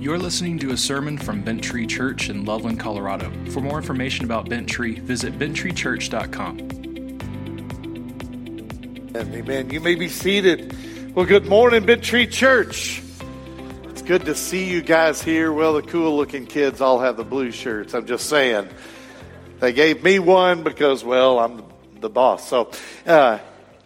You're listening to a sermon from Bent Tree Church in Loveland, Colorado. For more information about Bent Tree, visit benttreechurch.com. Amen. You may be seated. Well, good morning, Bent Tree Church. It's good to see you guys here. Well, the cool looking kids all have the blue shirts. I'm just saying. They gave me one because, well, I'm the boss. So, uh,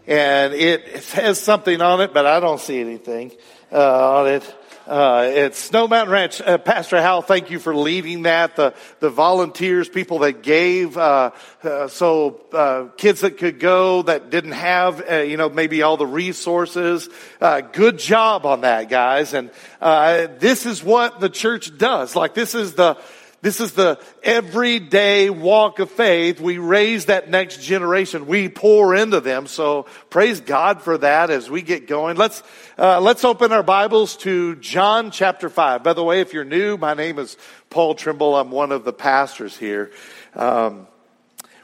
and it, has something on it, but I don't see anything uh, on it. Uh, it's Snow Mountain Ranch. Uh, Pastor Hal, thank you for leading that. The, the volunteers, people that gave, uh, uh so uh, kids that could go that didn't have, uh, you know, maybe all the resources. good job on that, guys. And this is what the church does. Like this is the this is the everyday walk of faith. We raise that next generation. We pour into them. So praise God for that as we get going. Let's, uh, let's open our Bibles to John chapter 5. By the way, if you're new, my name is Paul Trimble. I'm one of the pastors here. Um,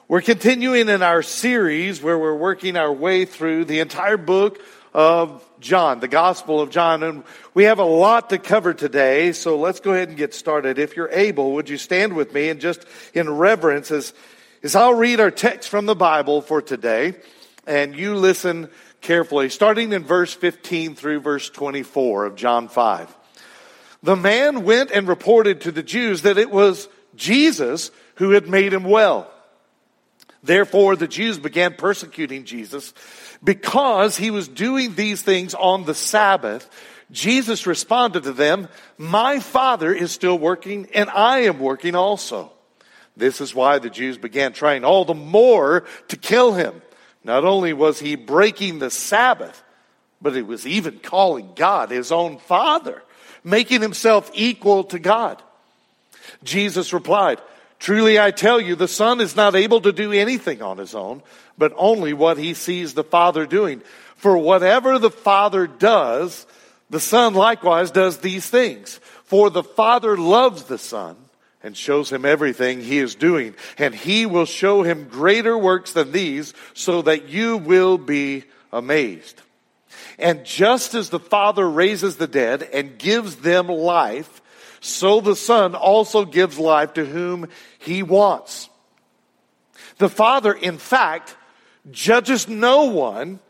we're continuing in our series where we're working our way through the entire book of John, the Gospel of John. And we have a lot to cover today, so let's go ahead and get started. If you're able, would you stand with me and just in reverence as, as I'll read our text from the Bible for today, and you listen carefully, starting in verse 15 through verse 24 of John 5. The man went and reported to the Jews that it was Jesus who had made him well. Therefore, the Jews began persecuting Jesus because he was doing these things on the Sabbath. Jesus responded to them, My Father is still working, and I am working also. This is why the Jews began trying all the more to kill him. Not only was he breaking the Sabbath, but he was even calling God his own Father, making himself equal to God. Jesus replied, Truly I tell you, the Son is not able to do anything on his own, but only what he sees the Father doing. For whatever the Father does, the Son likewise does these things. For the Father loves the Son and shows him everything he is doing. And he will show him greater works than these so that you will be amazed. And just as the Father raises the dead and gives them life, so the Son also gives life to whom he wants. The Father, in fact, judges no one,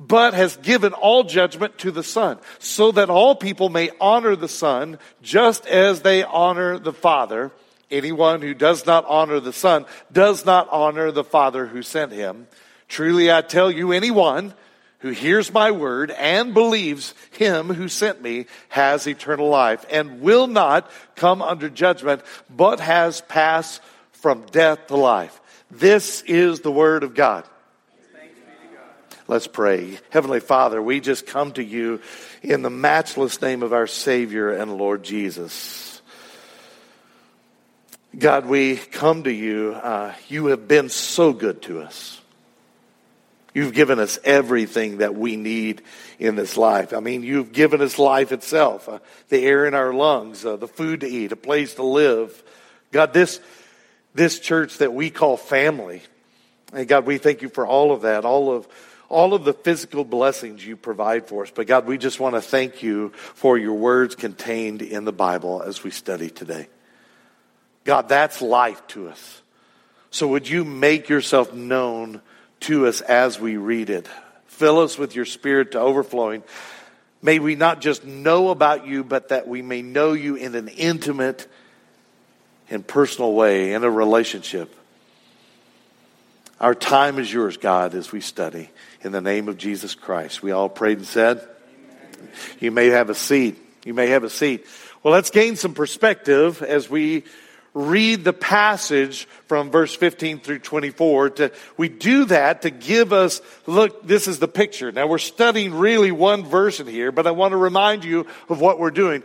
but has given all judgment to the Son, so that all people may honor the Son just as they honor the Father. Anyone who does not honor the Son does not honor the Father who sent him. Truly I tell you, anyone who hears my word and believes him who sent me has eternal life and will not come under judgment, but has passed from death to life. This is the word of God. Let's pray. Heavenly Father, we just come to you in the matchless name of our Savior and Lord Jesus. God, we come to you. Uh, you have been so good to us. You've given us everything that we need in this life. I mean, you've given us life itself, uh, the air in our lungs, uh, the food to eat, a place to live. God, this, this church that we call family, and God, we thank you for all of that, all of, all of the physical blessings you provide for us. But God, we just want to thank you for your words contained in the Bible as we study today. God, that's life to us. So would you make yourself known to us as we read it. Fill us with your spirit to overflowing. May we not just know about you, but that we may know you in an intimate and personal way, in a relationship. Our time is yours, God, as we study. In the name of Jesus Christ. We all prayed and said, Amen. You may have a seat. You may have a seat. Well, let's gain some perspective as we read the passage from verse 15 through 24 to we do that to give us look this is the picture now we're studying really one verse in here but i want to remind you of what we're doing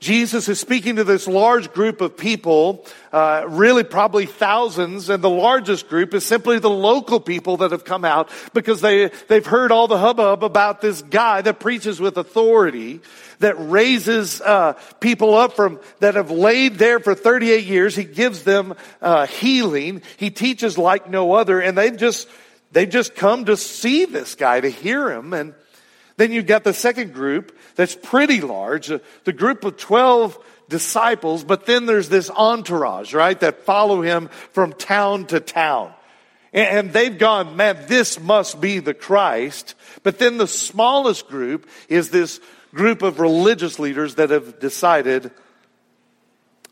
Jesus is speaking to this large group of people, uh, really probably thousands, and the largest group is simply the local people that have come out because they, they've heard all the hubbub about this guy that preaches with authority, that raises uh, people up from that have laid there for 38 years. He gives them uh, healing. He teaches like no other, and they've just they've just come to see this guy, to hear him, and Then you've got the second group that's pretty large, uh, the group of 12 disciples, but then there's this entourage, right, that follow him from town to town. And they've gone, man, this must be the Christ. But then the smallest group is this group of religious leaders that have decided,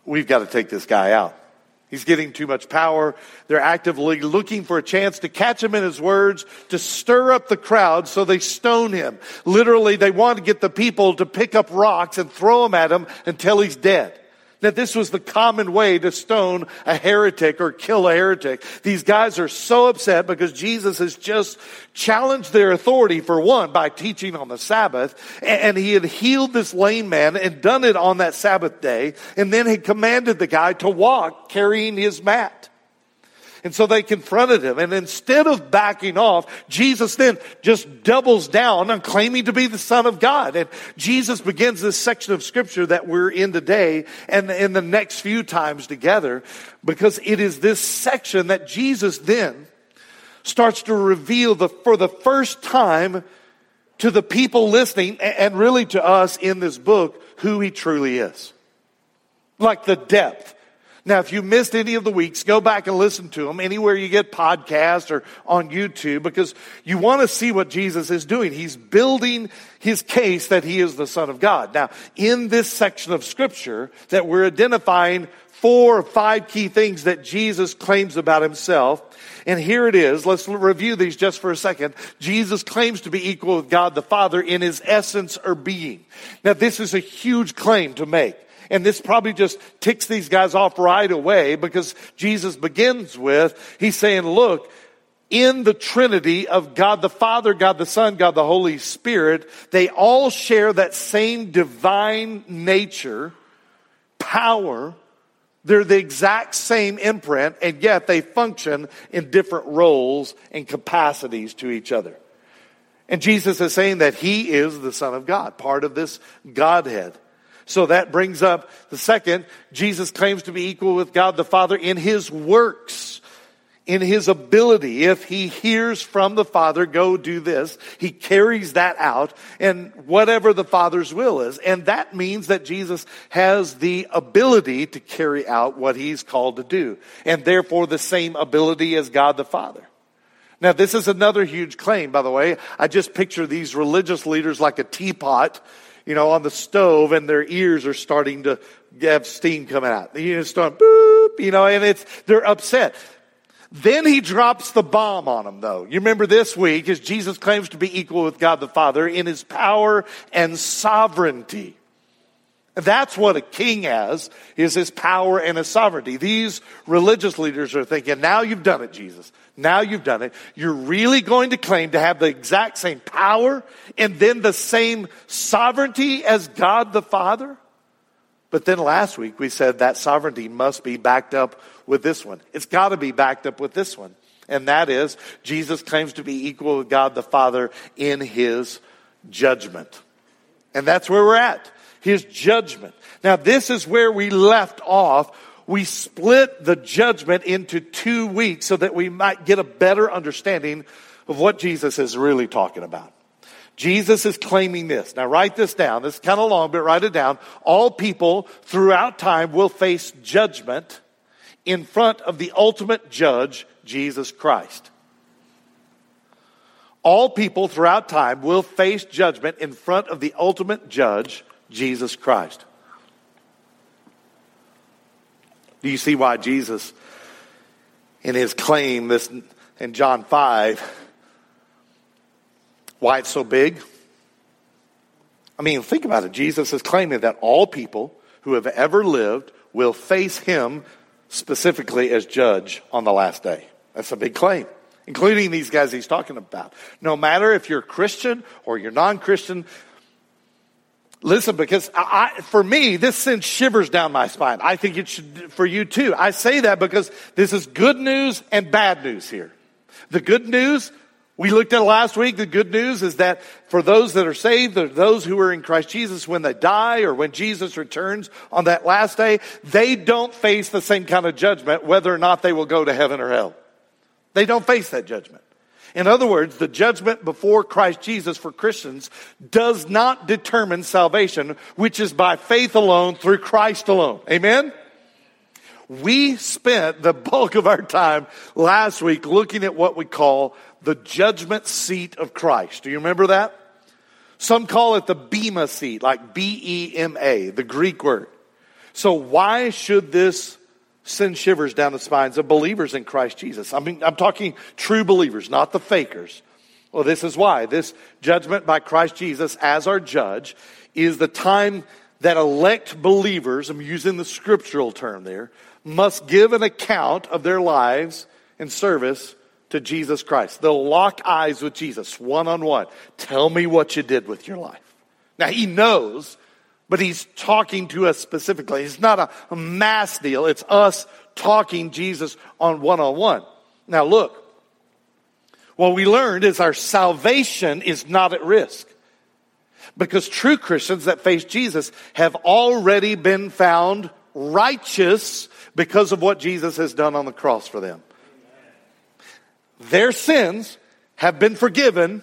we've got to take this guy out. He's getting too much power. They're actively looking for a chance to catch him in his words, to stir up the crowd so they stone him. Literally, they want to get the people to pick up rocks and throw them at him until he's dead that this was the common way to stone a heretic or kill a heretic. These guys are so upset because Jesus has just challenged their authority for one by teaching on the Sabbath and he had healed this lame man and done it on that Sabbath day and then he commanded the guy to walk carrying his mat. And so they confronted him. And instead of backing off, Jesus then just doubles down on claiming to be the Son of God. And Jesus begins this section of scripture that we're in today and in the next few times together because it is this section that Jesus then starts to reveal the, for the first time to the people listening and really to us in this book who he truly is. Like the depth now, if you missed any of the weeks, go back and listen to them anywhere you get podcasts or on YouTube because you want to see what Jesus is doing. He's building his case that he is the Son of God. Now, in this section of scripture that we're identifying four or five key things that Jesus claims about himself. And here it is. Let's review these just for a second. Jesus claims to be equal with God the Father in his essence or being. Now, this is a huge claim to make. And this probably just ticks these guys off right away because Jesus begins with, he's saying, look, in the Trinity of God the Father, God the Son, God the Holy Spirit, they all share that same divine nature, power. They're the exact same imprint, and yet they function in different roles and capacities to each other. And Jesus is saying that He is the Son of God, part of this Godhead. So that brings up the second. Jesus claims to be equal with God the Father in his works, in his ability. If he hears from the Father, go do this, he carries that out and whatever the Father's will is. And that means that Jesus has the ability to carry out what he's called to do. And therefore the same ability as God the Father. Now, this is another huge claim, by the way. I just picture these religious leaders like a teapot you know, on the stove and their ears are starting to have steam coming out. You know, start boop, you know, and it's, they're upset. Then he drops the bomb on them though. You remember this week as Jesus claims to be equal with God the Father in his power and sovereignty. That's what a king has, is his power and his sovereignty. These religious leaders are thinking, now you've done it, Jesus. Now you've done it. You're really going to claim to have the exact same power and then the same sovereignty as God the Father? But then last week we said that sovereignty must be backed up with this one. It's got to be backed up with this one. And that is, Jesus claims to be equal with God the Father in his judgment. And that's where we're at his judgment. Now, this is where we left off. We split the judgment into two weeks so that we might get a better understanding of what Jesus is really talking about. Jesus is claiming this. Now write this down. This is kind of long, but write it down. All people throughout time will face judgment in front of the ultimate judge, Jesus Christ. All people throughout time will face judgment in front of the ultimate judge, Jesus Christ. Do you see why Jesus, in his claim this in John 5, why it's so big? I mean, think about it. Jesus is claiming that all people who have ever lived will face him specifically as judge on the last day. That's a big claim, including these guys he's talking about. No matter if you're Christian or you're non Christian, Listen, because I, for me, this sends shivers down my spine. I think it should for you too. I say that because this is good news and bad news here. The good news, we looked at last week, the good news is that for those that are saved, those who are in Christ Jesus, when they die or when Jesus returns on that last day, they don't face the same kind of judgment whether or not they will go to heaven or hell. They don't face that judgment. In other words, the judgment before Christ Jesus for Christians does not determine salvation, which is by faith alone through Christ alone. Amen? We spent the bulk of our time last week looking at what we call the judgment seat of Christ. Do you remember that? Some call it the Bema seat, like B E M A, the Greek word. So why should this send shivers down the spines of believers in Christ Jesus? I mean, I'm talking true believers, not the fakers. Well, this is why. This judgment by Christ Jesus as our judge is the time that elect believers, I'm using the scriptural term there, must give an account of their lives in service to Jesus Christ. They'll lock eyes with Jesus one on one. Tell me what you did with your life. Now, he knows, but he's talking to us specifically. It's not a, mass deal, it's us talking Jesus on one on one. Now, look, what we learned is our salvation is not at risk. Because true Christians that face Jesus have already been found righteous because of what Jesus has done on the cross for them. Their sins have been forgiven,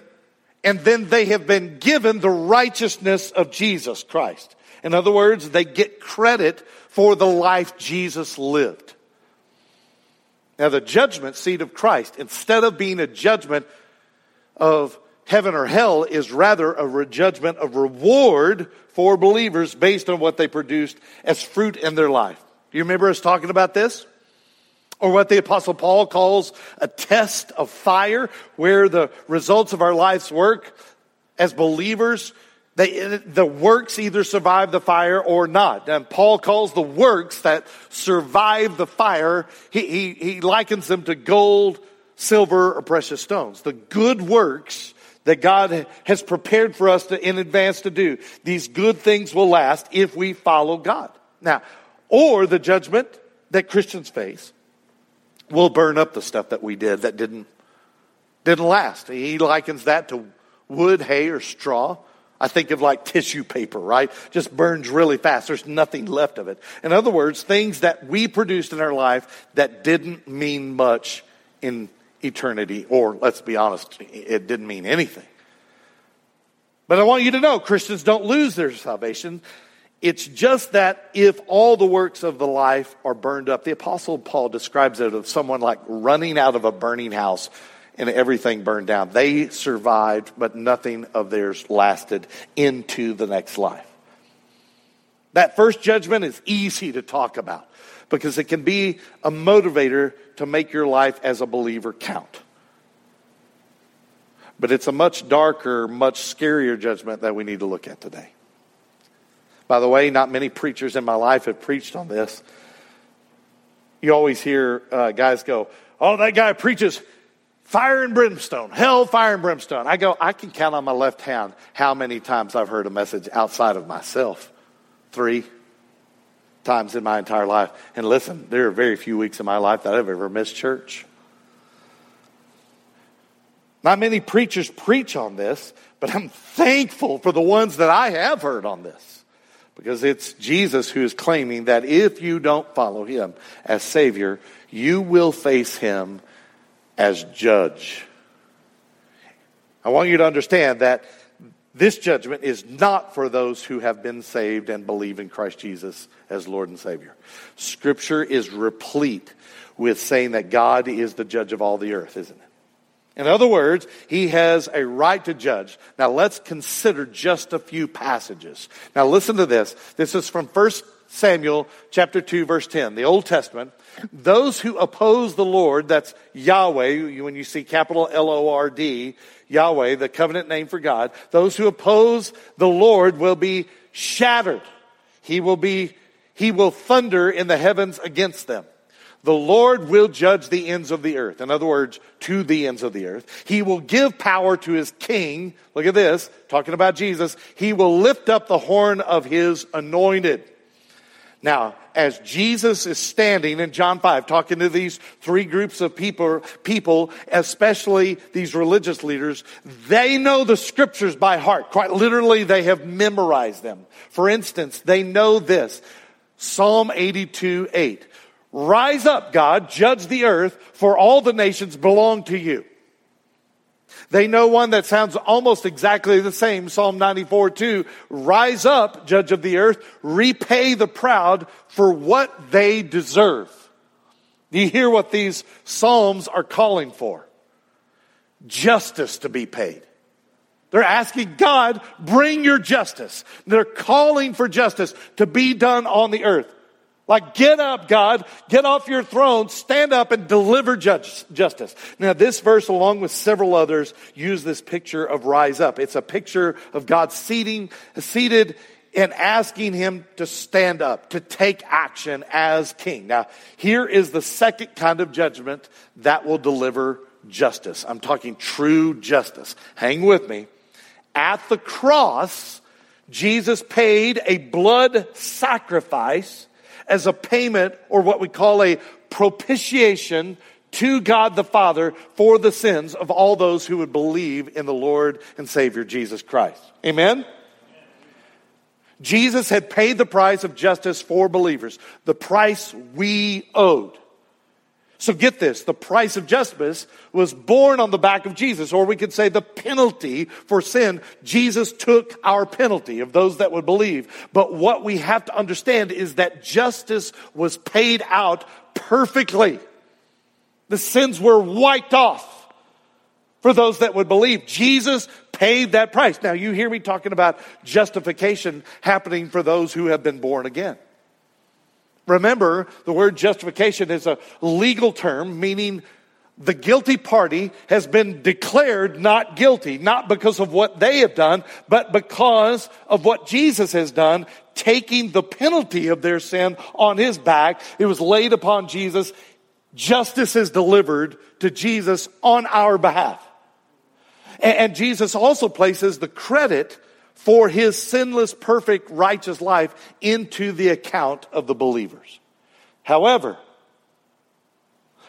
and then they have been given the righteousness of Jesus Christ. In other words, they get credit for the life Jesus lived. Now, the judgment seat of Christ, instead of being a judgment of heaven or hell, is rather a judgment of reward for believers based on what they produced as fruit in their life. Do you remember us talking about this? Or what the apostle Paul calls a test of fire, where the results of our life's work as believers, they, the works either survive the fire or not. And Paul calls the works that survive the fire, he, he, he likens them to gold, silver, or precious stones. The good works that God has prepared for us to, in advance to do. These good things will last if we follow God. Now, or the judgment that Christians face will burn up the stuff that we did that didn't didn't last. He likens that to wood, hay, or straw. I think of like tissue paper, right? Just burns really fast. There's nothing left of it. In other words, things that we produced in our life that didn't mean much in eternity, or let's be honest, it didn't mean anything. But I want you to know Christians don't lose their salvation. It's just that if all the works of the life are burned up, the apostle Paul describes it of someone like running out of a burning house and everything burned down. They survived, but nothing of theirs lasted into the next life. That first judgment is easy to talk about because it can be a motivator to make your life as a believer count. But it's a much darker, much scarier judgment that we need to look at today. By the way, not many preachers in my life have preached on this. You always hear uh, guys go, Oh, that guy preaches fire and brimstone, hell, fire and brimstone. I go, I can count on my left hand how many times I've heard a message outside of myself. Three times in my entire life. And listen, there are very few weeks in my life that I've ever missed church. Not many preachers preach on this, but I'm thankful for the ones that I have heard on this. Because it's Jesus who is claiming that if you don't follow him as Savior, you will face him as judge. I want you to understand that this judgment is not for those who have been saved and believe in Christ Jesus as Lord and Savior. Scripture is replete with saying that God is the judge of all the earth, isn't it? In other words, he has a right to judge. Now let's consider just a few passages. Now listen to this. This is from 1 Samuel chapter 2 verse 10, the Old Testament. Those who oppose the Lord, that's Yahweh, when you see capital L-O-R-D, Yahweh, the covenant name for God, those who oppose the Lord will be shattered. He will be, he will thunder in the heavens against them. The Lord will judge the ends of the earth. In other words, to the ends of the earth. He will give power to his king. Look at this, talking about Jesus. He will lift up the horn of his anointed. Now, as Jesus is standing in John 5, talking to these three groups of people, people, especially these religious leaders, they know the scriptures by heart. Quite literally, they have memorized them. For instance, they know this. Psalm 82, 8. Rise up, God, judge the earth, for all the nations belong to you. They know one that sounds almost exactly the same. Psalm 94 2. Rise up, judge of the earth, repay the proud for what they deserve. Do you hear what these Psalms are calling for? Justice to be paid. They're asking God, bring your justice. They're calling for justice to be done on the earth. Like, get up, God, get off your throne, stand up and deliver justice. Now, this verse, along with several others, use this picture of rise up. It's a picture of God seating, seated and asking him to stand up, to take action as king. Now, here is the second kind of judgment that will deliver justice. I'm talking true justice. Hang with me. At the cross, Jesus paid a blood sacrifice as a payment or what we call a propitiation to God the Father for the sins of all those who would believe in the Lord and Savior Jesus Christ. Amen? Jesus had paid the price of justice for believers, the price we owed. So get this, the price of justice was born on the back of Jesus, or we could say the penalty for sin. Jesus took our penalty of those that would believe. But what we have to understand is that justice was paid out perfectly. The sins were wiped off for those that would believe. Jesus paid that price. Now you hear me talking about justification happening for those who have been born again. Remember, the word justification is a legal term meaning the guilty party has been declared not guilty, not because of what they have done, but because of what Jesus has done, taking the penalty of their sin on his back. It was laid upon Jesus. Justice is delivered to Jesus on our behalf. And Jesus also places the credit for his sinless, perfect, righteous life into the account of the believers. However,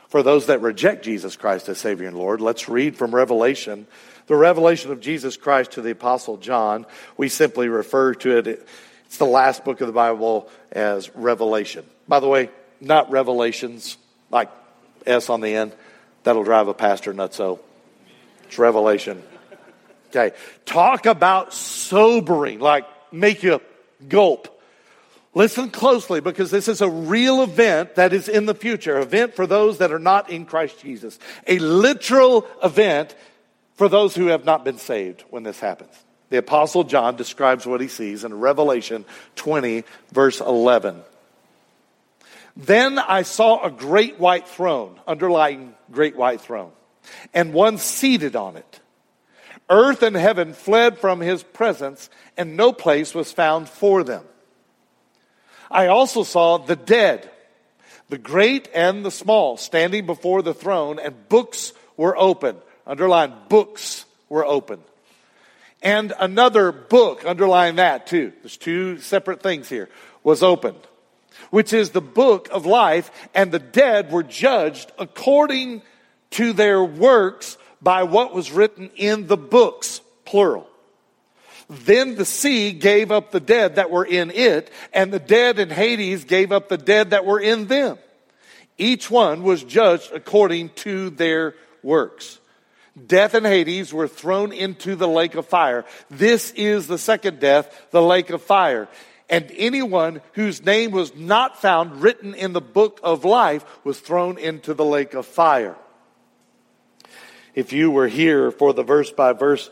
for those that reject Jesus Christ as Savior and Lord, let's read from Revelation. The revelation of Jesus Christ to the Apostle John, we simply refer to it, it's the last book of the Bible as Revelation. By the way, not Revelations, like S on the end. That'll drive a pastor nutso. It's Revelation. Okay. Talk about sobering, like make you gulp. Listen closely because this is a real event that is in the future, event for those that are not in Christ Jesus. A literal event for those who have not been saved when this happens. The apostle John describes what he sees in Revelation 20 verse 11. Then I saw a great white throne, underlying great white throne, and one seated on it. Earth and heaven fled from his presence, and no place was found for them. I also saw the dead, the great and the small, standing before the throne, and books were open. Underline, books were open. And another book, underline that too. There's two separate things here, was opened, which is the book of life, and the dead were judged according to their works by what was written in the books, plural. Then the sea gave up the dead that were in it, and the dead in Hades gave up the dead that were in them. Each one was judged according to their works. Death and Hades were thrown into the lake of fire. This is the second death, the lake of fire. And anyone whose name was not found written in the book of life was thrown into the lake of fire if you were here for the verse by verse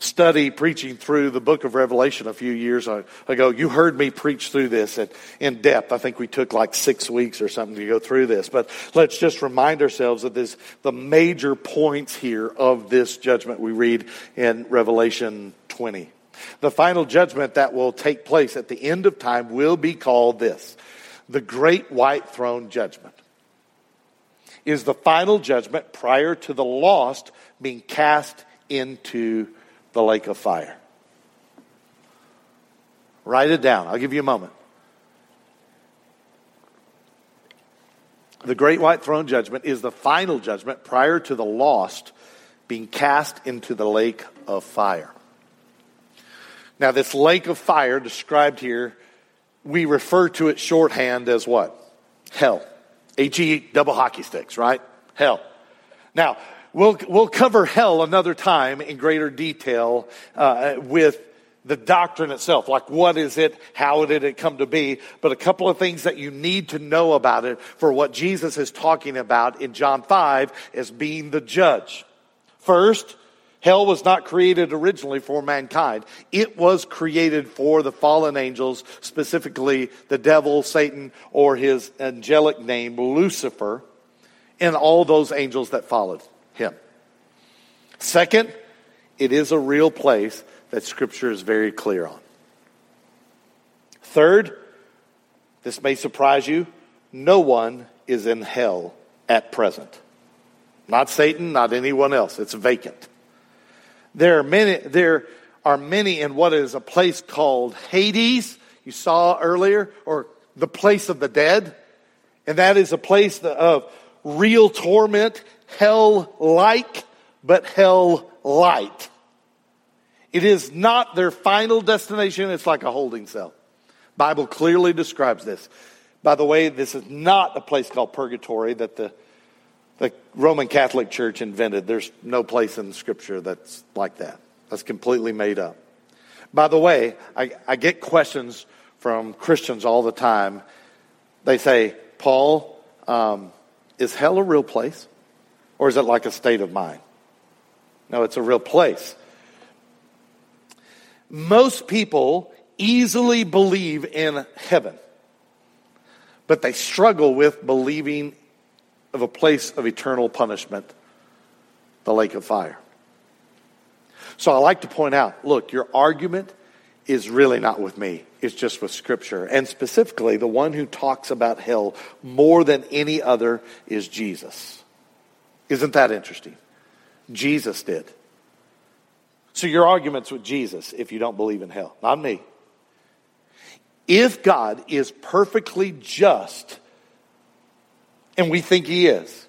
study preaching through the book of Revelation a few years ago, you heard me preach through this at, in depth. I think we took like six weeks or something to go through this. But let's just remind ourselves of this, the major points here of this judgment we read in Revelation 20. The final judgment that will take place at the end of time will be called this the Great White Throne Judgment is the final judgment prior to the lost being cast into the lake of fire. Write it down. I'll give you a moment. The great white throne judgment is the final judgment prior to the lost being cast into the lake of fire. Now, this lake of fire described here, we refer to it shorthand as what? Hell. H-E double hockey sticks, right? Hell. Now, we'll, we'll cover hell another time in greater detail uh, with the doctrine itself. Like, what is it? How did it come to be? But a couple of things that you need to know about it for what Jesus is talking about in John 5 as being the judge. First, hell was not created originally for mankind. It was created for the fallen angels, specifically the devil, Satan, or his angelic name, Lucifer, and all those angels that followed him. Second, it is a real place that Scripture is very clear on. Third, this may surprise you, no one is in hell at present. Not Satan, not anyone else. It's vacant. There are many, there are many in what is a place called Hades, you saw earlier, or the place of the dead. And that is a place of real torment, hell like, but hell light. It is not their final destination, it's like a holding cell. Bible clearly describes this. By the way, this is not a place called purgatory that the, the Roman Catholic Church invented. There's no place in scripture that's like that. That's completely made up. By the way, I, I get questions from Christians all the time. They say, Paul, um, is hell a real place? Or is it like a state of mind? No, it's a real place. Most people easily believe in heaven, but they struggle with believing of a place of eternal punishment, the lake of fire. So I like to point out look, your argument is really not with me, it's just with Scripture. And specifically, the one who talks about hell more than any other is Jesus. Isn't that interesting? Jesus did. So your argument's with Jesus if you don't believe in hell, not me. If God is perfectly just, and we think he is,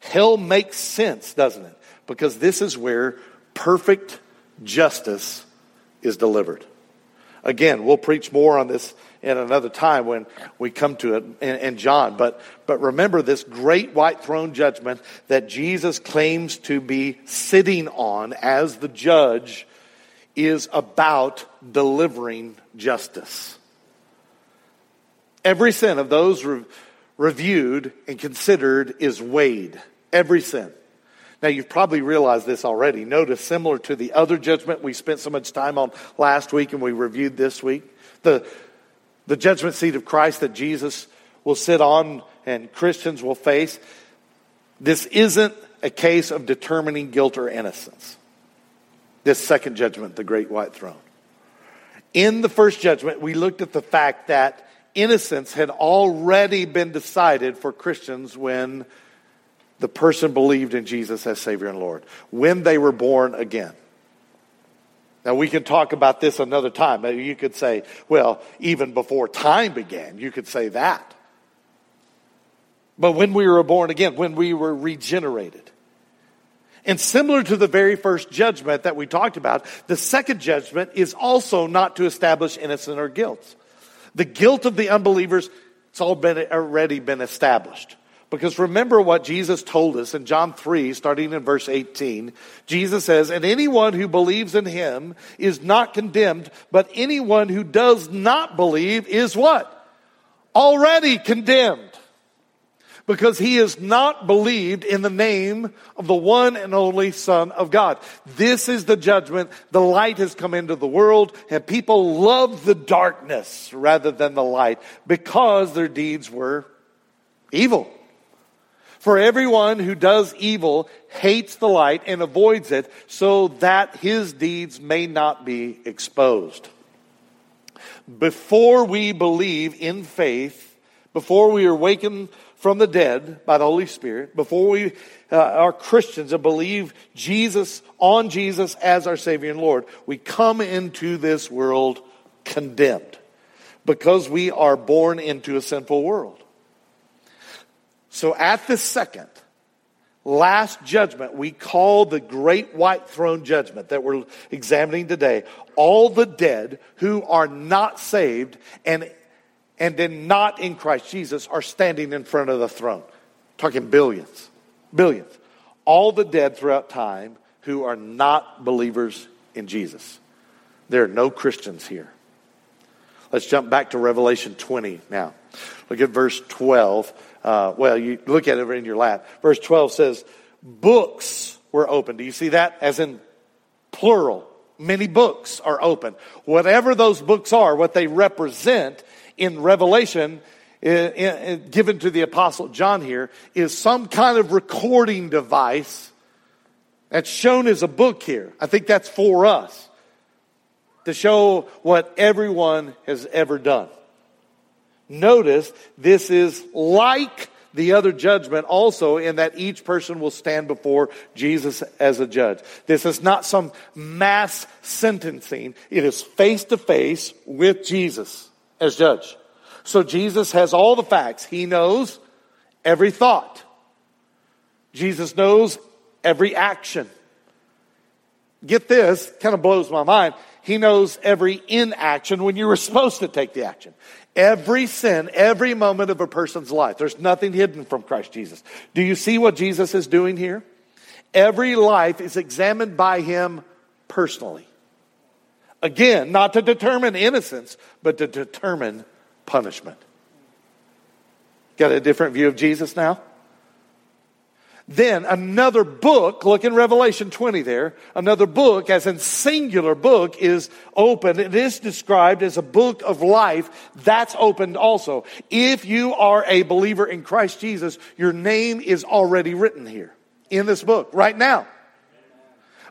hell makes sense, doesn't it? Because this is where perfect justice is delivered. Again, we'll preach more on this in another time when we come to it in, in, John. But, but remember this great white throne judgment that Jesus claims to be sitting on as the judge is about delivering justice. Every sin of those re- reviewed and considered is weighed. Every sin. Now, you've probably realized this already. Notice, similar to the other judgment we spent so much time on last week and we reviewed this week, the, the judgment seat of Christ that Jesus will sit on and Christians will face, this isn't a case of determining guilt or innocence. This second judgment, the great white throne. In the first judgment, we looked at the fact that innocence had already been decided for Christians when the person believed in Jesus as Savior and Lord, when they were born again. Now, we can talk about this another time. You could say, well, even before time began, you could say that. But when we were born again, when we were regenerated. And similar to the very first judgment that we talked about, the second judgment is also not to establish innocence or guilt. The guilt of the unbelievers, it's all been, already been established. Because remember what Jesus told us in John 3, starting in verse 18. Jesus says, And anyone who believes in him is not condemned, but anyone who does not believe is what? Already condemned. Because he has not believed in the name of the one and only Son of God. This is the judgment. The light has come into the world, and people love the darkness rather than the light because their deeds were evil. For everyone who does evil hates the light and avoids it so that his deeds may not be exposed. Before we believe in faith, before we are from the dead by the Holy Spirit, before we uh, are Christians and believe Jesus on Jesus as our Savior and Lord, we come into this world condemned because we are born into a sinful world. So at the second, last judgment we call the great white throne judgment that we're examining today, all the dead who are not saved and and then not in Christ Jesus are standing in front of the throne. Talking billions. Billions. all the dead throughout time who are not believers in Jesus. There are no Christians here. Let's jump back to Revelation 20 now. Look at verse 12. Uh, well, you look at it in your lap. Verse 12 says, Books were opened. Do you see that? As in plural. Many books are open. Whatever those books are, what they represent in Revelation, given to the Apostle John here, is some kind of recording device that's shown as a book here. I think that's for us to show what everyone has ever done. Notice this is like the other judgment also in that each person will stand before Jesus as a judge. This is not some mass sentencing. It is face to face with Jesus as judge. So Jesus has all the facts. He knows every thought. Jesus knows every action. Get this, kind of blows my mind. He knows every inaction when you were supposed to take the action. Every sin, every moment of a person's life. There's nothing hidden from Christ Jesus. Do you see what Jesus is doing here? Every life is examined by him personally. Again, not to determine innocence, but to determine punishment. Got a different view of Jesus now? Then another book, look in Revelation 20 there, another book, as in singular book, is open. It is described as a book of life. That's opened also. If you are a believer in Christ Jesus, your name is already written here in this book right now.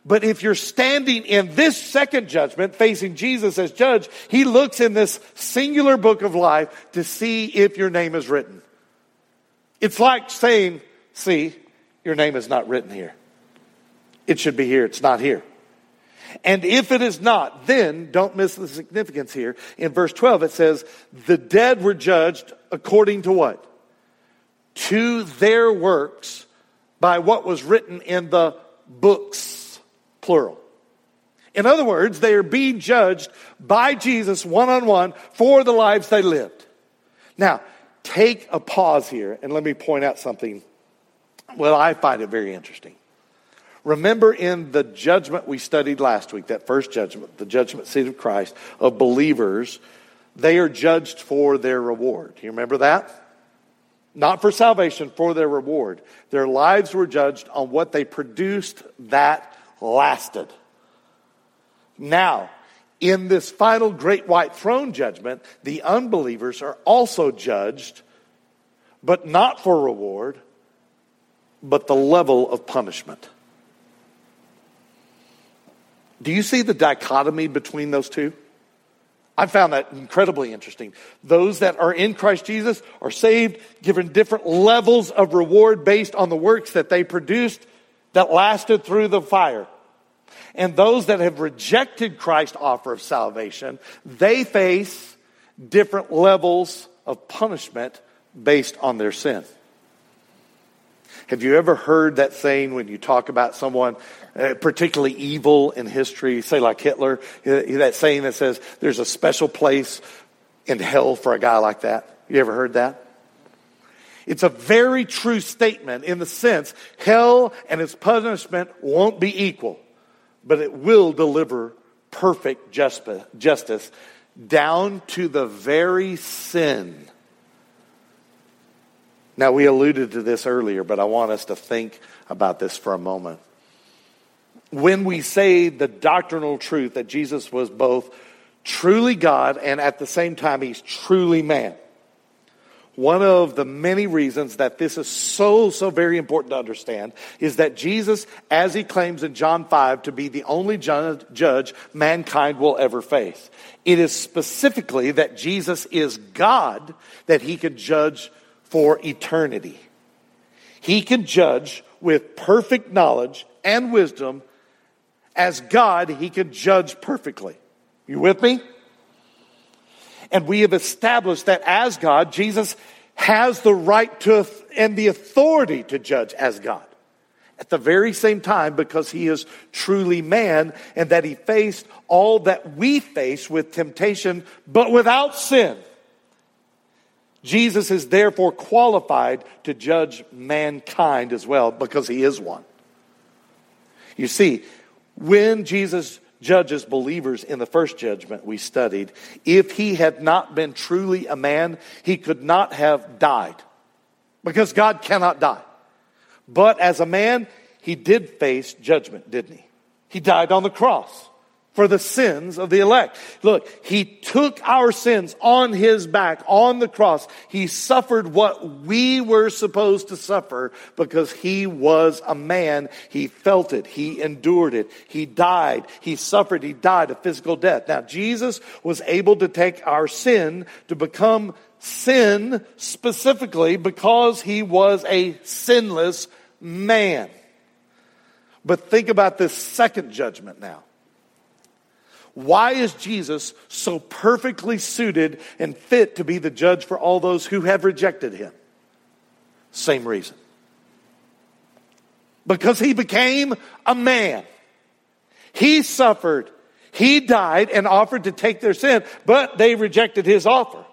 But if you're standing in this second judgment, facing Jesus as judge, he looks in this singular book of life to see if your name is written. It's like saying, see, your name is not written here. It should be here. It's not here. And if it is not, then don't miss the significance here. In verse 12, it says, the dead were judged according to what? To their works by what was written in the books, plural. In other words, they are being judged by Jesus one on one for the lives they lived. Now, take a pause here and let me point out something well, I find it very interesting. Remember in the judgment we studied last week, that first judgment, the judgment seat of Christ, of believers, they are judged for their reward. You remember that? Not for salvation, for their reward. Their lives were judged on what they produced that lasted. Now, in this final great white throne judgment, the unbelievers are also judged, but not for reward, but the level of punishment. Do you see the dichotomy between those two? I found that incredibly interesting. Those that are in Christ Jesus are saved, given different levels of reward based on the works that they produced that lasted through the fire. And those that have rejected Christ's offer of salvation, they face different levels of punishment based on their sin. Have you ever heard that saying when you talk about someone uh, particularly evil in history, say like Hitler, uh, that saying that says there's a special place in hell for a guy like that? You ever heard that? It's a very true statement in the sense hell and its punishment won't be equal, but it will deliver perfect justice down to the very sin now, we alluded to this earlier, but I want us to think about this for a moment. When we say the doctrinal truth that Jesus was both truly God and at the same time he's truly man, one of the many reasons that this is so, so very important to understand is that Jesus, as he claims in John 5 to be the only judge mankind will ever face, it is specifically that Jesus is God that he could judge for eternity. He can judge with perfect knowledge and wisdom. As God, he can judge perfectly. You with me? And we have established that as God, Jesus has the right to and the authority to judge as God. At the very same time, because he is truly man and that he faced all that we face with temptation, but without sin. Jesus is therefore qualified to judge mankind as well because he is one. You see, when Jesus judges believers in the first judgment we studied, if he had not been truly a man, he could not have died because God cannot die. But as a man, he did face judgment, didn't he? He died on the cross for the sins of the elect. Look, he took our sins on his back on the cross. He suffered what we were supposed to suffer because he was a man. He felt it. He endured it. He died. He suffered. He died a physical death. Now, Jesus was able to take our sin to become sin specifically because he was a sinless man. But think about this second judgment now. Why is Jesus so perfectly suited and fit to be the judge for all those who have rejected him? Same reason. Because he became a man. He suffered. He died and offered to take their sin, but they rejected his offer.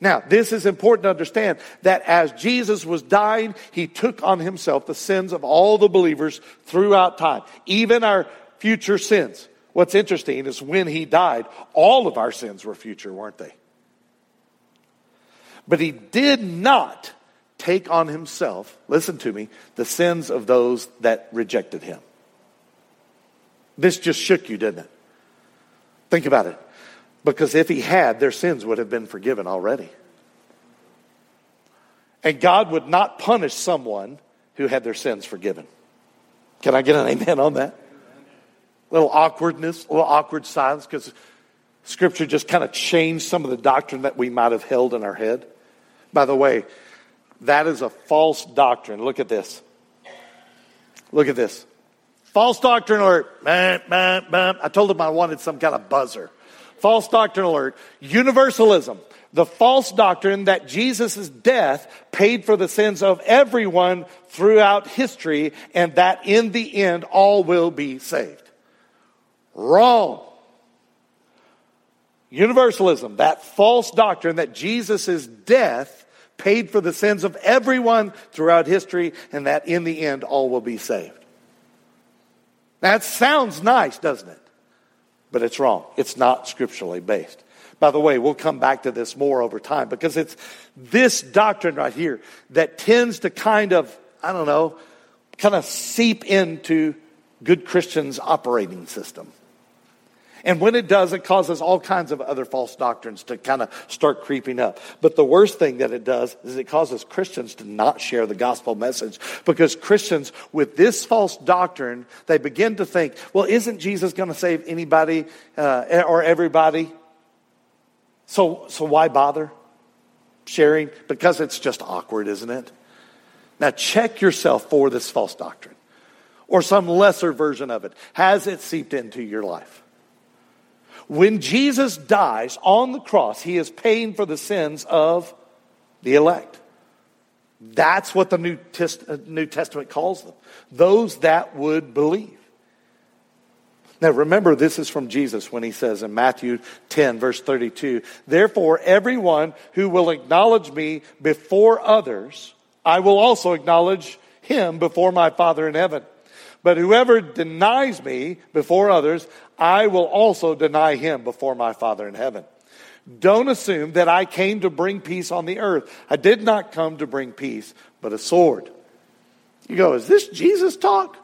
Now, this is important to understand that as Jesus was dying, he took on himself the sins of all the believers throughout time, even our future sins. What's interesting is when he died, all of our sins were future, weren't they? But he did not take on himself, listen to me, the sins of those that rejected him. This just shook you, didn't it? Think about it. Because if he had, their sins would have been forgiven already. And God would not punish someone who had their sins forgiven. Can I get an amen on that? Little awkwardness, a little awkward silence because Scripture just kind of changed some of the doctrine that we might have held in our head. By the way, that is a false doctrine. Look at this. Look at this. False doctrine alert. I told him I wanted some kind of buzzer. False doctrine alert. Universalism. The false doctrine that Jesus' death paid for the sins of everyone throughout history and that in the end all will be saved. Wrong. Universalism, that false doctrine that Jesus' death paid for the sins of everyone throughout history and that in the end all will be saved. That sounds nice, doesn't it? But it's wrong. It's not scripturally based. By the way, we'll come back to this more over time because it's this doctrine right here that tends to kind of, I don't know, kind of seep into good Christians' operating system. And when it does, it causes all kinds of other false doctrines to kind of start creeping up. But the worst thing that it does is it causes Christians to not share the gospel message because Christians with this false doctrine, they begin to think, well, isn't Jesus going to save anybody uh, or everybody? So, so why bother sharing? Because it's just awkward, isn't it? Now check yourself for this false doctrine or some lesser version of it. Has it seeped into your life? When Jesus dies on the cross, he is paying for the sins of the elect. That's what the New, uh, New Testament calls them those that would believe. Now, remember, this is from Jesus when he says in Matthew 10, verse 32 Therefore, everyone who will acknowledge me before others, I will also acknowledge him before my Father in heaven. But whoever denies me before others, I will also deny him before my Father in heaven. Don't assume that I came to bring peace on the earth. I did not come to bring peace, but a sword. You go, is this Jesus talk?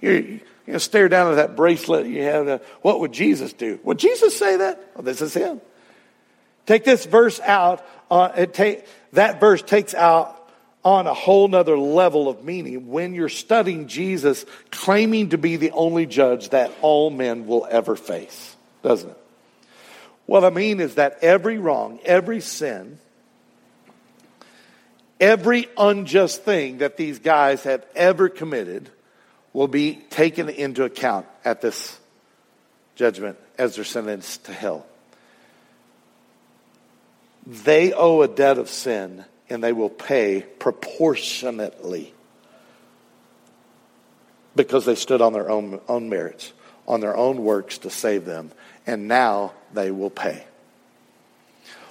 You're, you stare down at that bracelet you have. Uh, what would Jesus do? Would Jesus say that? Well, this is him. Take this verse out. Uh, take, that verse takes out on a whole nother level of meaning when you're studying Jesus claiming to be the only judge that all men will ever face, doesn't it? What I mean is that every wrong, every sin, every unjust thing that these guys have ever committed will be taken into account at this judgment as they're sentenced to hell. They owe a debt of sin and they will pay proportionately because they stood on their own, own merits, on their own works to save them, and now they will pay.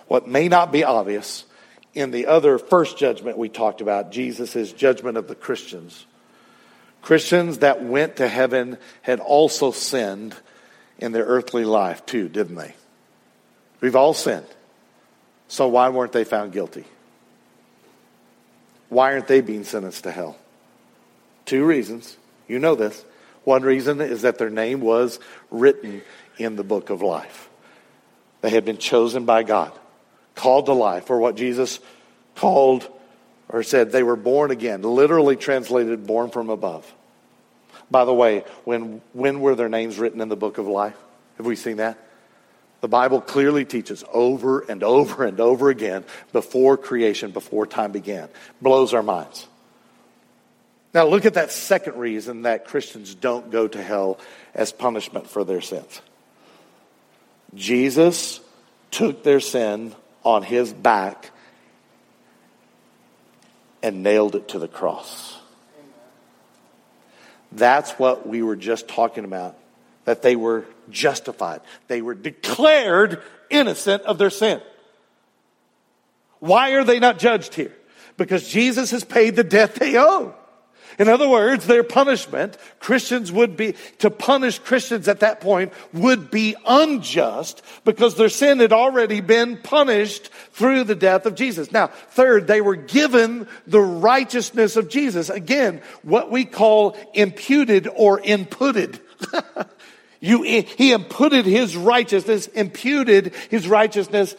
What may not be obvious in the other first judgment we talked about, Jesus' judgment of the Christians, Christians that went to heaven had also sinned in their earthly life too, didn't they? We've all sinned. So why weren't they found guilty? Why aren't they being sentenced to hell? Two reasons. You know this. One reason is that their name was written in the book of life. They had been chosen by God, called to life, or what Jesus called or said they were born again, literally translated born from above. By the way, when, when were their names written in the book of life? Have we seen that? The Bible clearly teaches over and over and over again before creation, before time began. Blows our minds. Now, look at that second reason that Christians don't go to hell as punishment for their sins. Jesus took their sin on his back and nailed it to the cross. That's what we were just talking about that they were justified. They were declared innocent of their sin. Why are they not judged here? Because Jesus has paid the debt they owe. In other words, their punishment, Christians would be, to punish Christians at that point would be unjust because their sin had already been punished through the death of Jesus. Now, third, they were given the righteousness of Jesus. Again, what we call imputed or inputted. you, he imputed his righteousness, imputed his righteousness.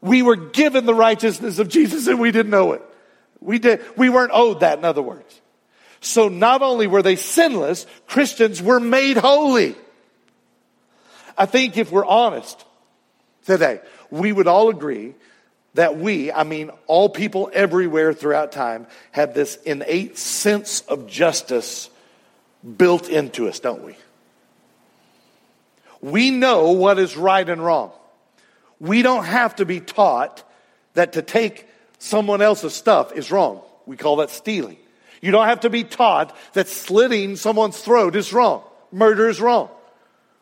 We were given the righteousness of Jesus and we didn't know it. We, did, we weren't owed that, in other words. So not only were they sinless, Christians were made holy. I think if we're honest today, we would all agree that we, I mean, all people everywhere throughout time, have this innate sense of justice built into us, don't we? We know what is right and wrong. We don't have to be taught that to take someone else's stuff is wrong. We call that stealing. You don't have to be taught that slitting someone's throat is wrong. Murder is wrong.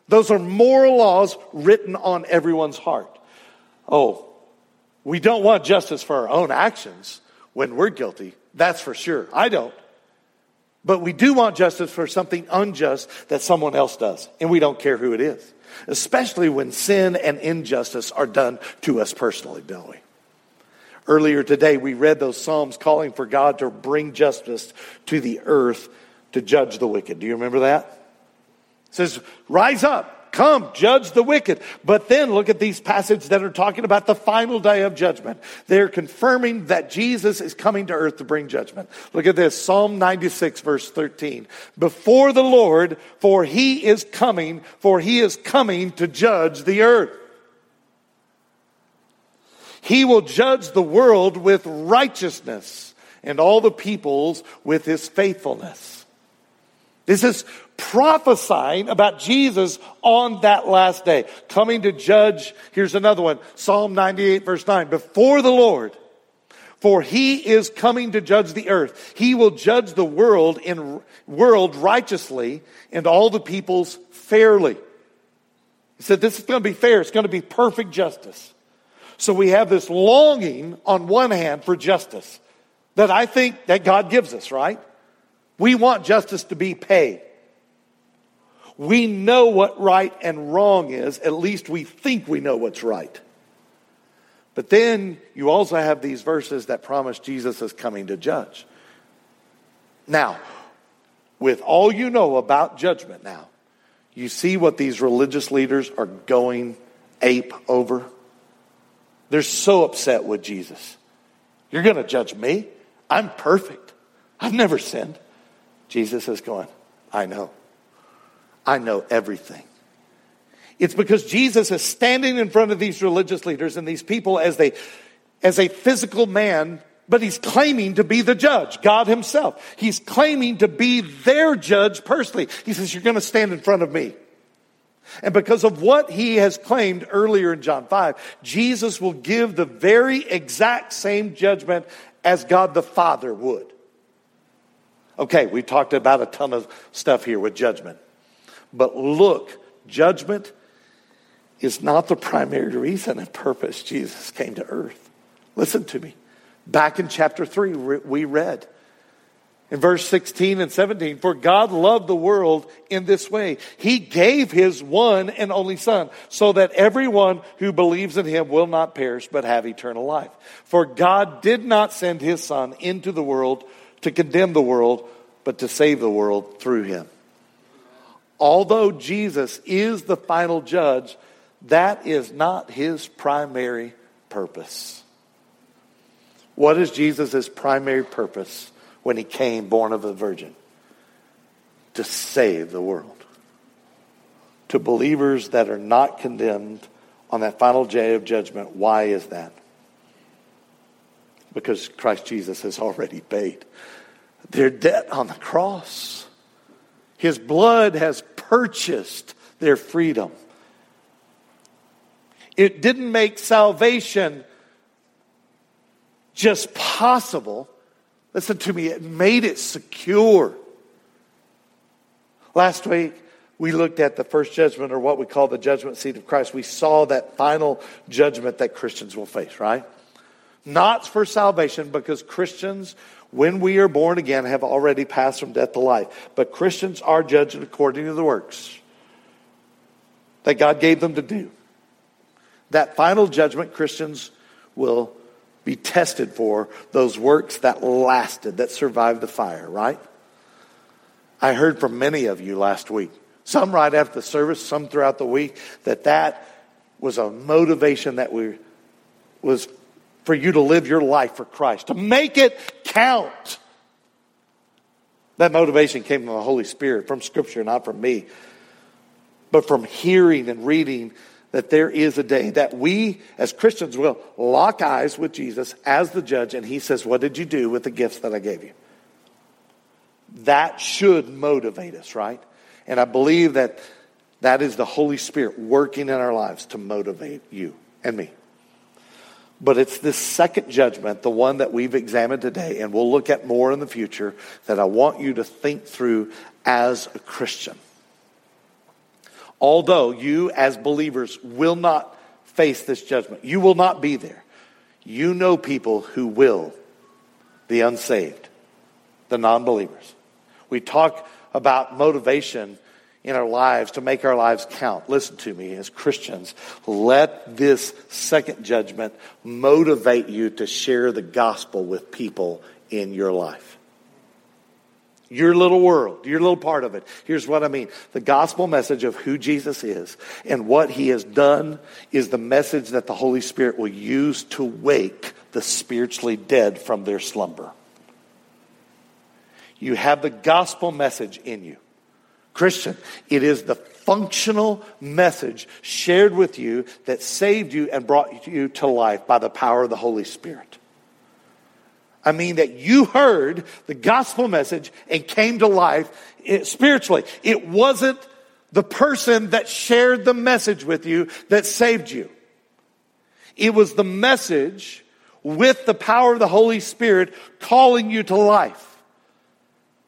Those are moral laws written on everyone's heart. Oh, we don't want justice for our own actions when we're guilty. That's for sure. I don't. But we do want justice for something unjust that someone else does, and we don't care who it is. Especially when sin and injustice are done to us personally, don't we? Earlier today, we read those Psalms calling for God to bring justice to the earth to judge the wicked. Do you remember that? It says, Rise up, come, judge the wicked. But then look at these passages that are talking about the final day of judgment. They're confirming that Jesus is coming to earth to bring judgment. Look at this Psalm 96, verse 13. Before the Lord, for he is coming, for he is coming to judge the earth. He will judge the world with righteousness and all the peoples with his faithfulness. This is prophesying about Jesus on that last day, coming to judge. Here's another one Psalm 98, verse 9. Before the Lord, for he is coming to judge the earth. He will judge the world in world righteously and all the peoples fairly. He said, This is going to be fair. It's going to be perfect justice. So we have this longing on one hand for justice that I think that God gives us, right? We want justice to be paid. We know what right and wrong is. At least we think we know what's right. But then you also have these verses that promise Jesus is coming to judge. Now, with all you know about judgment now, you see what these religious leaders are going ape over? They're so upset with Jesus. You're going to judge me? I'm perfect. I've never sinned. Jesus is going, I know. I know everything. It's because Jesus is standing in front of these religious leaders and these people as they, as a physical man, but he's claiming to be the judge, God himself. He's claiming to be their judge personally. He says, you're going to stand in front of me. And because of what he has claimed earlier in John 5, Jesus will give the very exact same judgment as God the Father would. Okay, we talked about a ton of stuff here with judgment. But look, judgment is not the primary reason and purpose Jesus came to earth. Listen to me. Back in chapter 3, we read In verse 16 and 17, for God loved the world in this way. He gave his one and only son so that everyone who believes in him will not perish but have eternal life. For God did not send his son into the world to condemn the world, but to save the world through him. Although Jesus is the final judge, that is not his primary purpose. What is Jesus' primary purpose? when he came born of a virgin to save the world. To believers that are not condemned on that final day of judgment. Why is that? Because Christ Jesus has already paid their debt on the cross. His blood has purchased their freedom. It didn't make salvation just possible, Listen to me, it made it secure. Last week, we looked at the first judgment, or what we call the judgment seat of Christ. We saw that final judgment that Christians will face, right? Not for salvation, because Christians, when we are born again, have already passed from death to life. But Christians are judged according to the works that God gave them to do. That final judgment, Christians will be tested for those works that lasted, that survived the fire, right? I heard from many of you last week, some right after the service, some throughout the week, that that was a motivation that we, was for you to live your life for Christ, to make it count. That motivation came from the Holy Spirit, from Scripture, not from me, but from hearing and reading that there is a day that we as Christians will lock eyes with Jesus as the judge, and he says, What did you do with the gifts that I gave you? That should motivate us, right? And I believe that that is the Holy Spirit working in our lives to motivate you and me. But it's this second judgment, the one that we've examined today, and we'll look at more in the future, that I want you to think through as a Christian. Although you, as believers, will not face this judgment, you will not be there. You know people who will, the unsaved, the non believers. We talk about motivation in our lives to make our lives count. Listen to me, as Christians, let this second judgment motivate you to share the gospel with people in your life your little world, your little part of it. Here's what I mean. The gospel message of who Jesus is and what he has done is the message that the Holy Spirit will use to wake the spiritually dead from their slumber. You have the gospel message in you. Christian, it is the functional message shared with you that saved you and brought you to life by the power of the Holy Spirit. I mean that you heard the gospel message and came to life eh, spiritually. It wasn't the person that shared the message with you that saved you. It was the message with the power of the Holy Spirit calling you to life.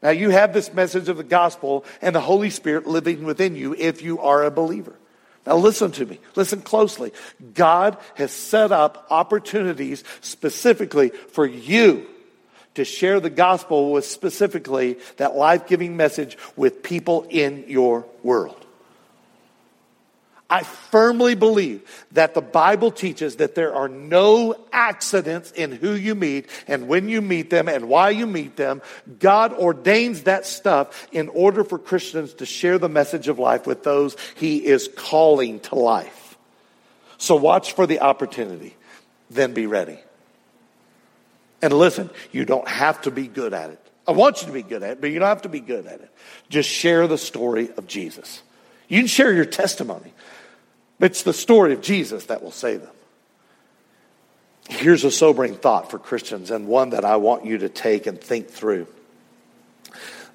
Now you have this message of the gospel and the Holy Spirit living within you if you are a believer. Now, listen to me. Listen closely. God has set up opportunities specifically for you to share the gospel with specifically that life giving message with people in your world. I firmly believe that the Bible teaches that there are no accidents in who you meet and when you meet them and why you meet them. God ordains that stuff in order for Christians to share the message of life with those He is calling to life. So watch for the opportunity, then be ready. And listen, you don't have to be good at it. I want you to be good at it, but you don't have to be good at it. Just share the story of Jesus. You can share your testimony. It's the story of Jesus that will save them. Here's a sobering thought for Christians, and one that I want you to take and think through.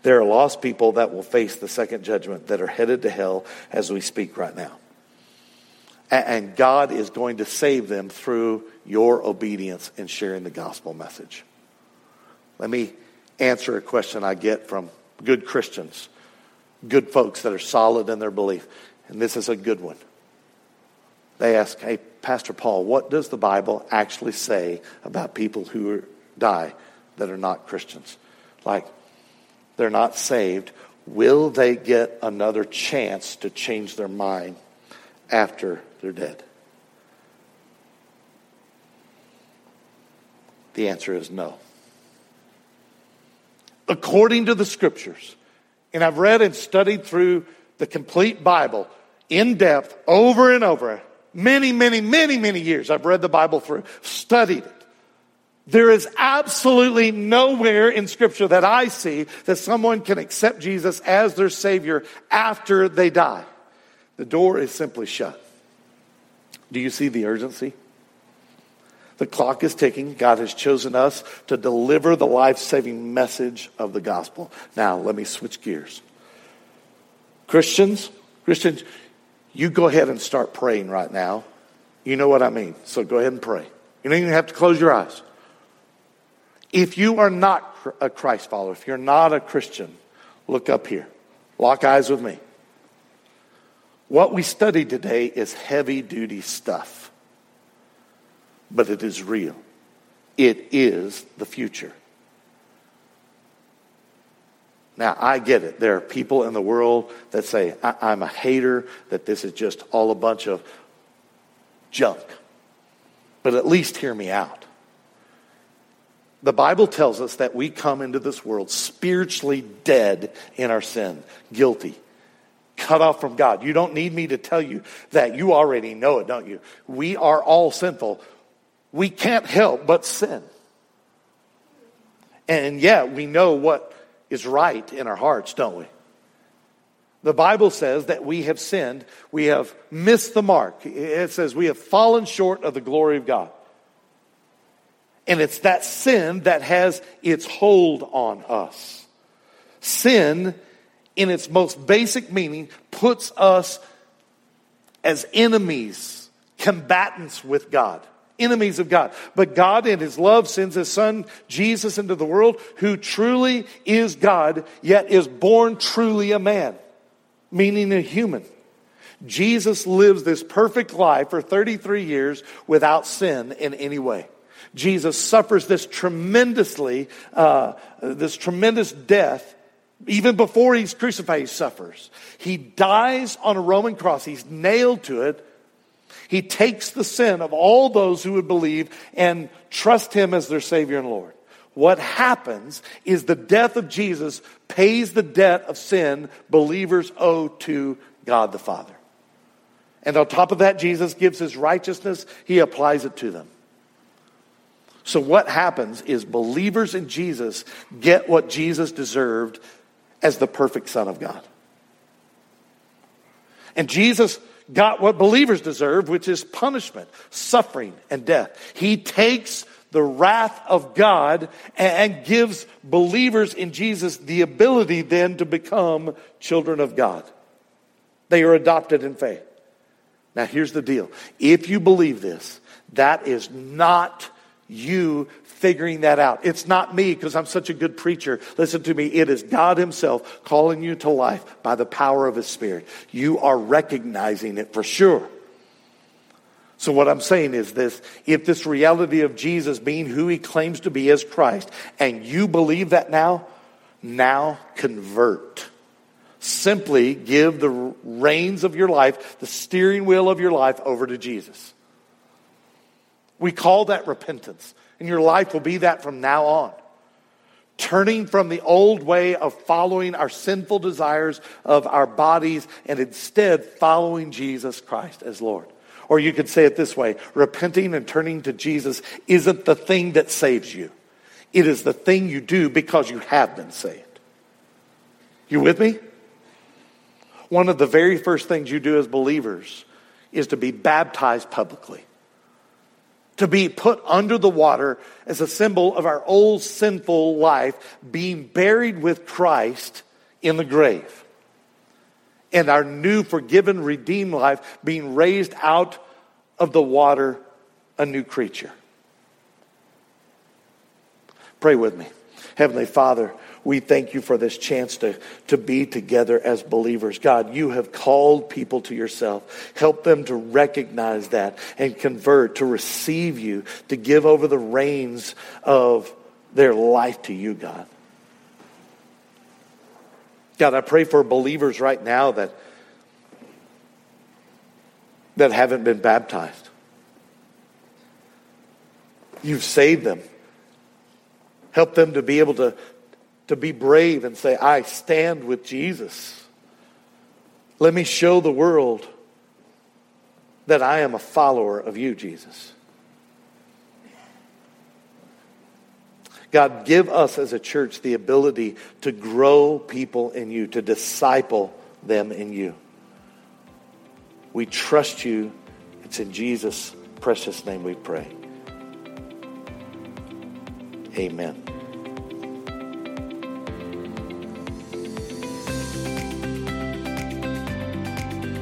There are lost people that will face the second judgment that are headed to hell as we speak right now. And God is going to save them through your obedience in sharing the gospel message. Let me answer a question I get from good Christians, good folks that are solid in their belief. And this is a good one. They ask, Hey, Pastor Paul, what does the Bible actually say about people who die that are not Christians? Like, they're not saved, will they get another chance to change their mind after they're dead? The answer is no. According to the scriptures, and I've read and studied through the complete Bible in depth over and over, many, many, many, many years. I've read the Bible through, studied it. There is absolutely nowhere in Scripture that I see that someone can accept Jesus as their Savior after they die. The door is simply shut. Do you see the urgency? The clock is ticking. God has chosen us to deliver the life saving message of the gospel. Now, let me switch gears. Christians, Christians, you go ahead and start praying right now. You know what I mean. So go ahead and pray. You don't even have to close your eyes. If you are not a Christ follower, if you're not a Christian, look up here. Lock eyes with me. What we study today is heavy duty stuff, but it is real. It is the future. Now, I get it. There are people in the world that say, I- am a hater, that this is just all a bunch of junk. But at least hear me out. The Bible tells us that we come into this world spiritually dead in our sin, guilty, cut off from God. You don't need me to tell you that. You already know it, don't you? We are all sinful. We can't help but sin. And yet, we know what is right in our hearts, don't we? The Bible says that we have sinned, we have missed the mark. It says we have fallen short of the glory of God. And it's that sin that has its hold on us. Sin, in its most basic meaning, puts us as enemies, combatants with God enemies of God. But God, in His love, sends His Son, Jesus, into the world, who truly is God, yet is born truly a man, meaning a human. Jesus lives this perfect life for 33 years without sin in any way. Jesus suffers this tremendously, uh, this tremendous death even before he's crucified, he suffers. He dies on a Roman cross. He's nailed to it. He takes the sin of all those who would believe and trust him as their Savior and Lord. What happens is the death of Jesus pays the debt of sin believers owe to God the Father. And on top of that, Jesus gives his righteousness, he applies it to them. So, what happens is believers in Jesus get what Jesus deserved as the perfect Son of God. And Jesus got what believers deserve, which is punishment, suffering, and death. He takes the wrath of God and gives believers in Jesus the ability then to become children of God. They are adopted in faith. Now, here's the deal if you believe this, that is not you figuring that out. It's not me because I'm such a good preacher. Listen to me. It is God Himself calling you to life by the power of His Spirit. You are recognizing it for sure. So, what I'm saying is this if this reality of Jesus being who He claims to be as Christ, and you believe that now, now convert. Simply give the reins of your life, the steering wheel of your life over to Jesus. We call that repentance. And your life will be that from now on. Turning from the old way of following our sinful desires of our bodies and instead following Jesus Christ as Lord. Or you could say it this way repenting and turning to Jesus isn't the thing that saves you, it is the thing you do because you have been saved. You with me? One of the very first things you do as believers is to be baptized publicly to be put under the water as a symbol of our old sinful life being buried with Christ in the grave. And our new forgiven, redeemed life being raised out of the water a new creature. Pray with me. Heavenly Father, we thank you for this chance to, to be together as believers. God, you have called people to yourself. Help them to recognize that and convert, to receive you, to give over the reins of their life to you, God. God, I pray for believers right now that, that haven't been baptized. You've saved them. Help them to be able to, to be brave and say, I stand with Jesus. Let me show the world that I am a follower of you, Jesus. God, give us as a church the ability to grow people in you, to disciple them in you. We trust you. It's in Jesus' precious name we pray. Amen.